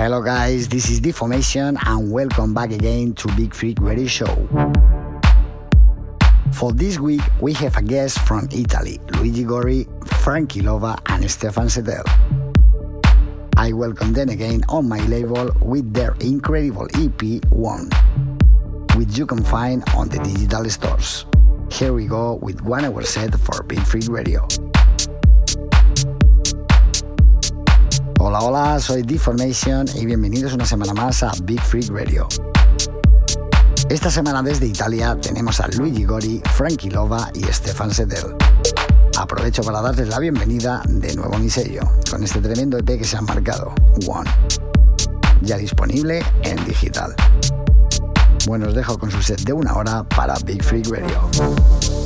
Hello guys, this is Deformation and welcome back again to Beat Freak Radio Show. For this week, we have a guest from Italy, Luigi Gori, Frankie Lova and Stefan Sedel. I welcome them again on my label with their incredible EP One, which you can find on the digital stores. Here we go with one hour set for Beat Freak Radio. Hola, hola, soy Deformation y bienvenidos una semana más a Big Freak Radio. Esta semana desde Italia tenemos a Luigi Gori, Frankie Lova y Stefan Sedel. Aprovecho para darles la bienvenida de nuevo a mi sello, con este tremendo EP que se han marcado, One, ya disponible en digital. Bueno, os dejo con su set de una hora para Big Freak Radio.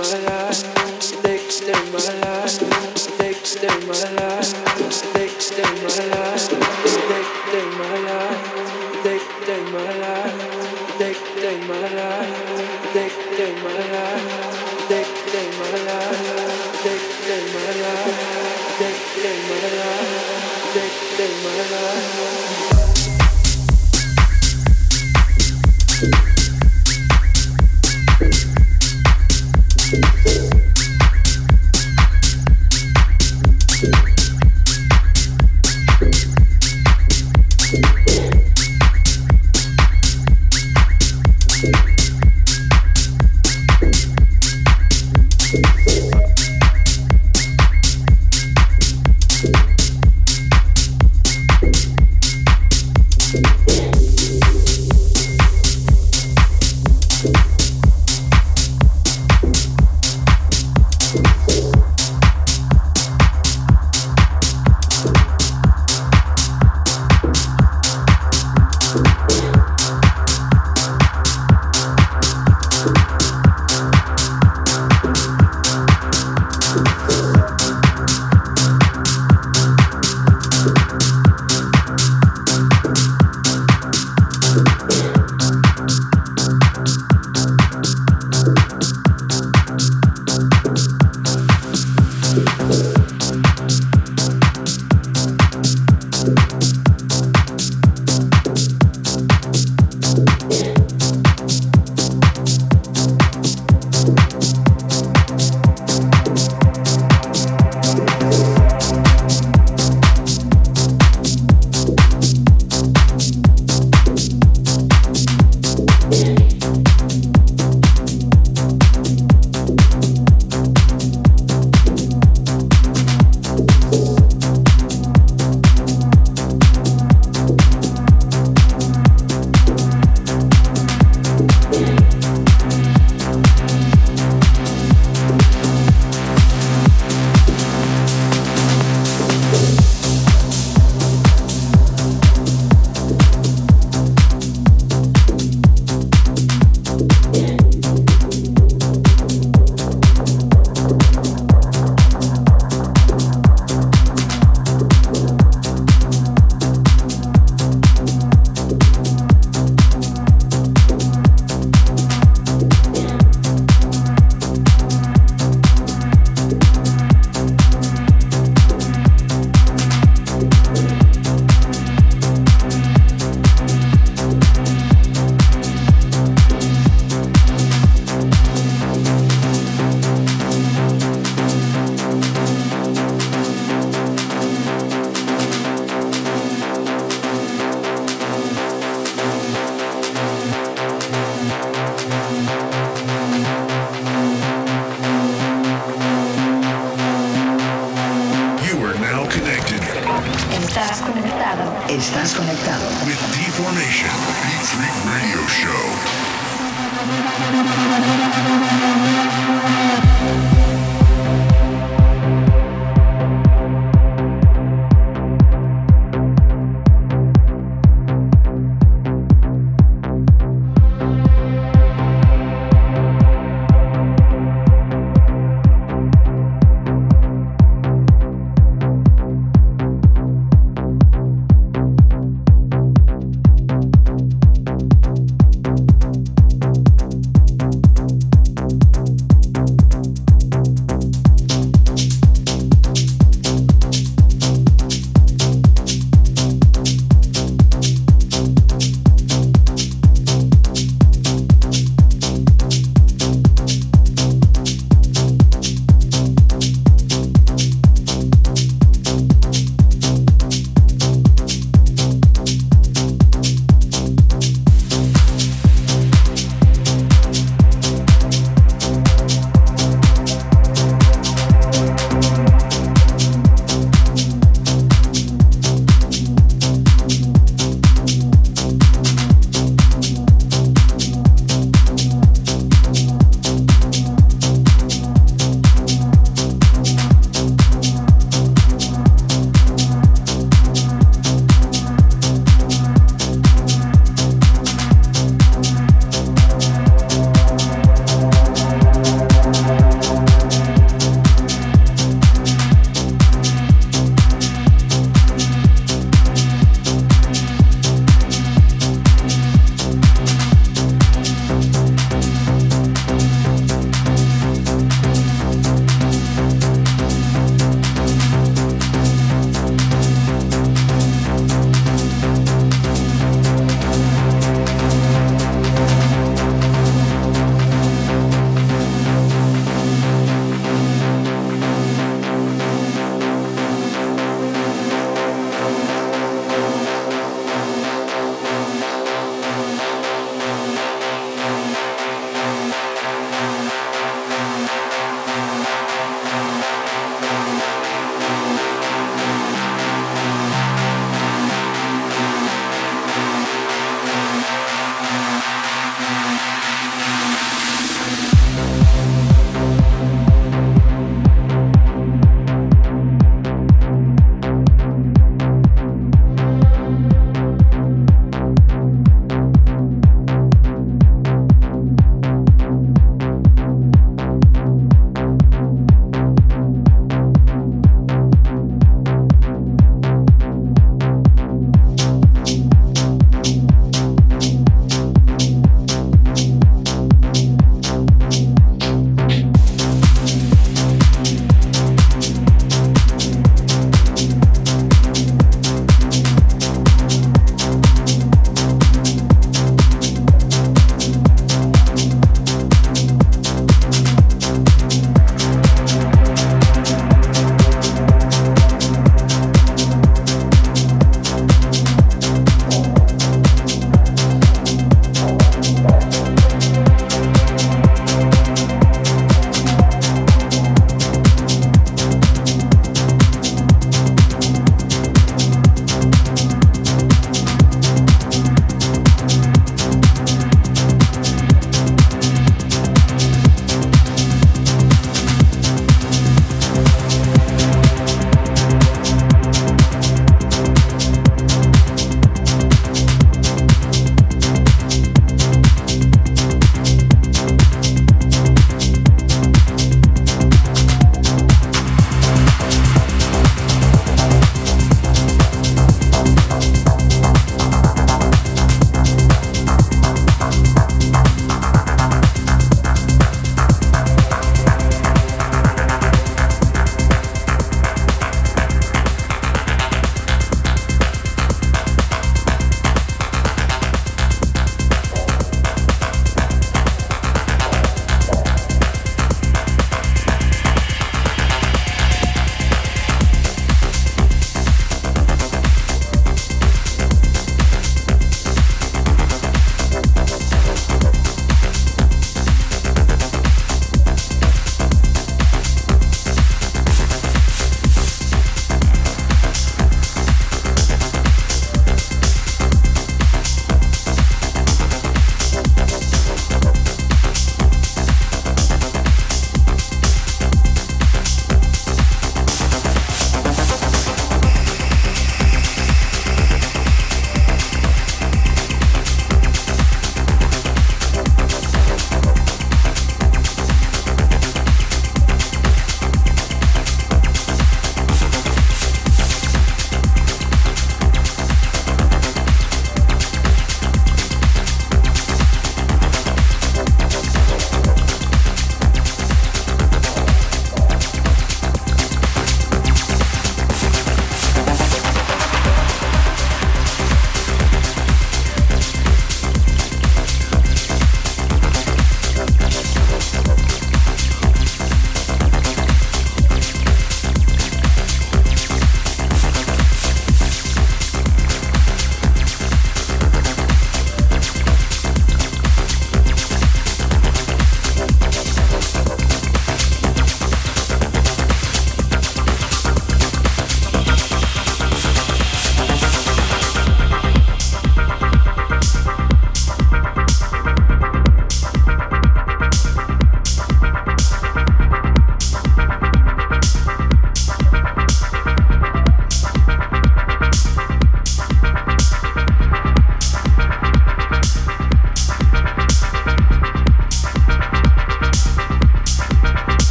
my eyes. Uh,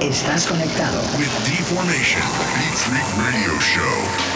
Estás conectado. With Deformation, Beat Freak Radio Show.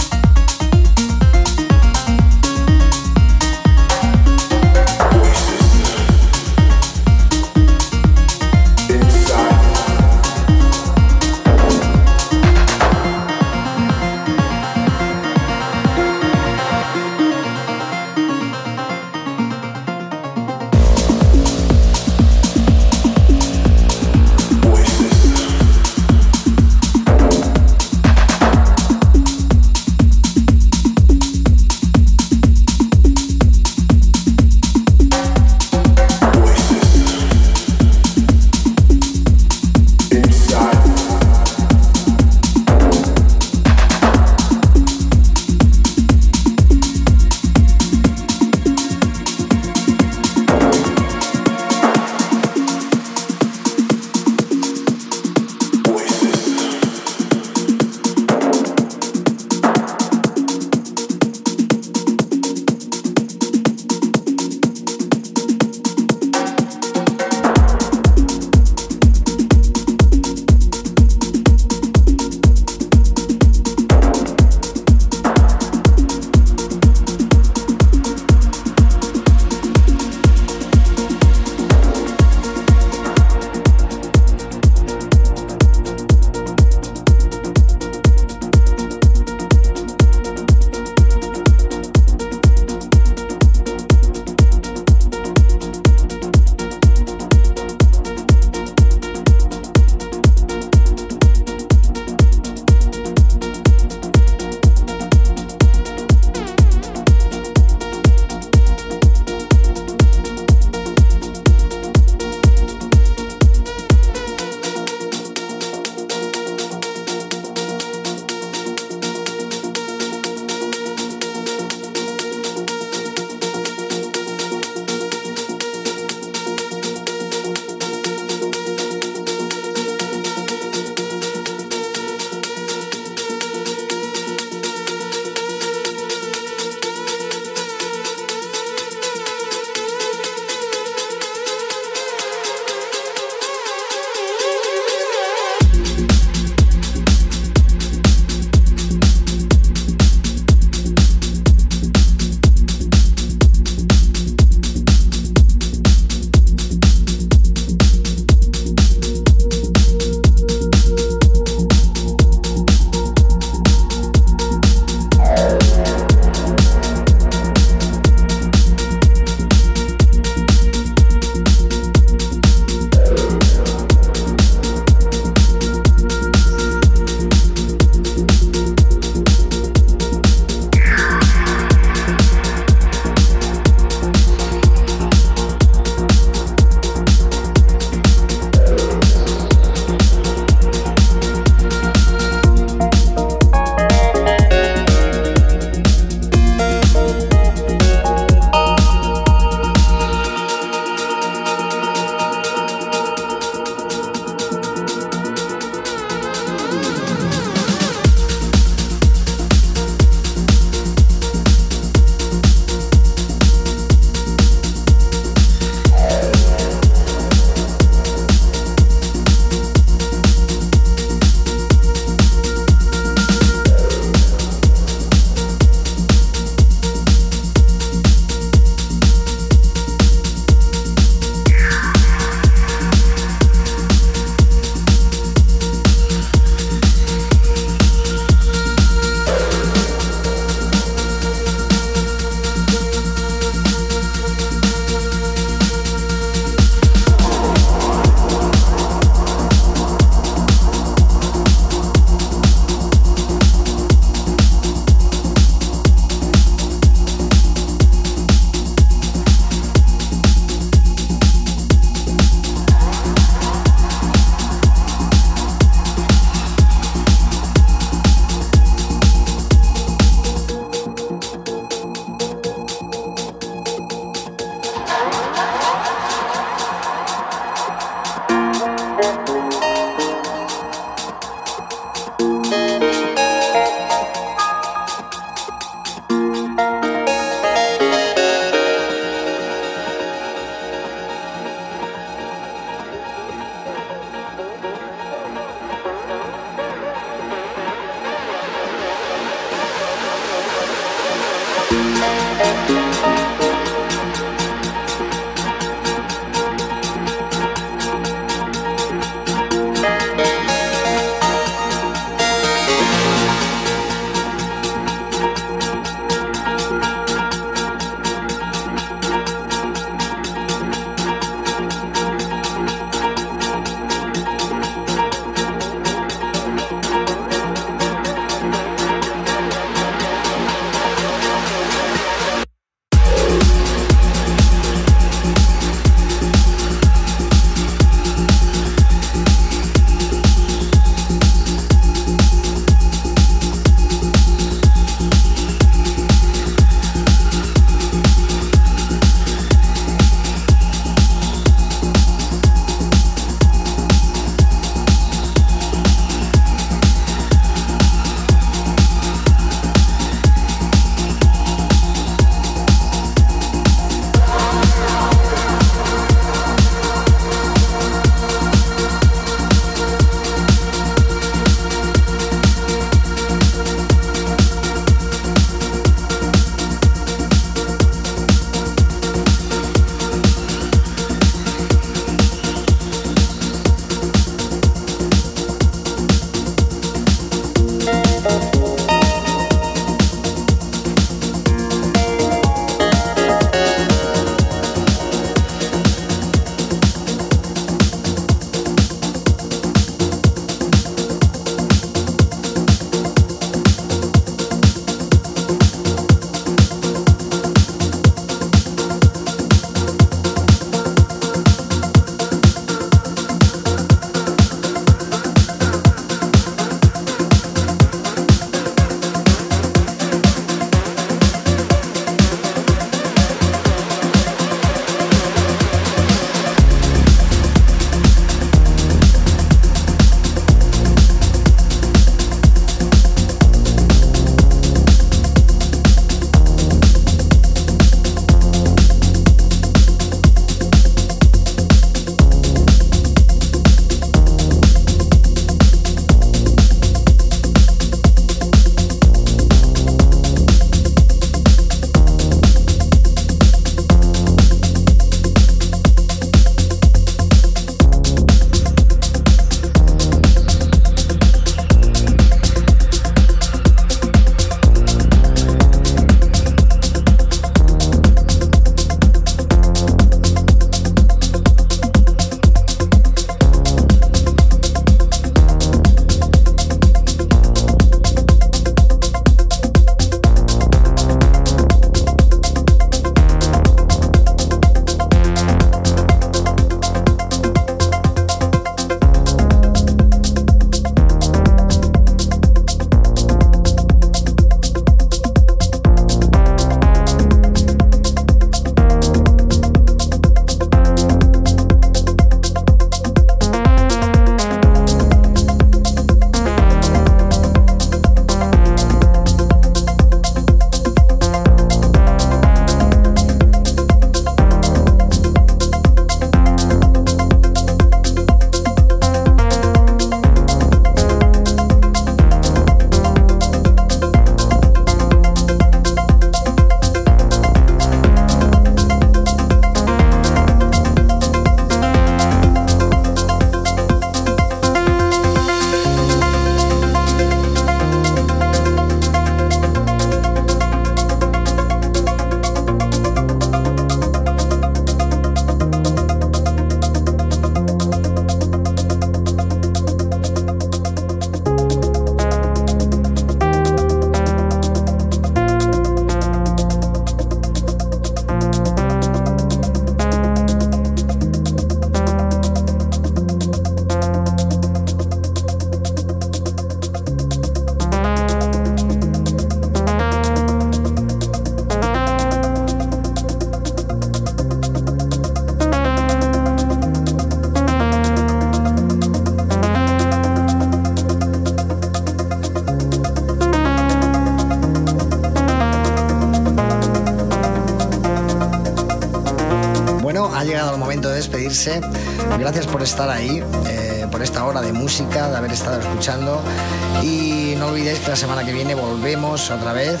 La semana que viene volvemos otra vez.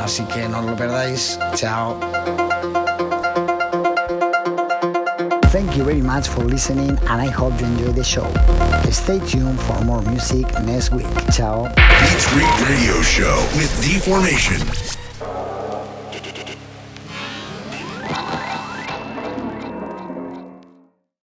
Así que no lo perdáis. Chao. Thank you very much for listening and I hope you enjoy the show. Stay tuned for more music next week. Ciao. Beat Freak Radio Show with Deformation.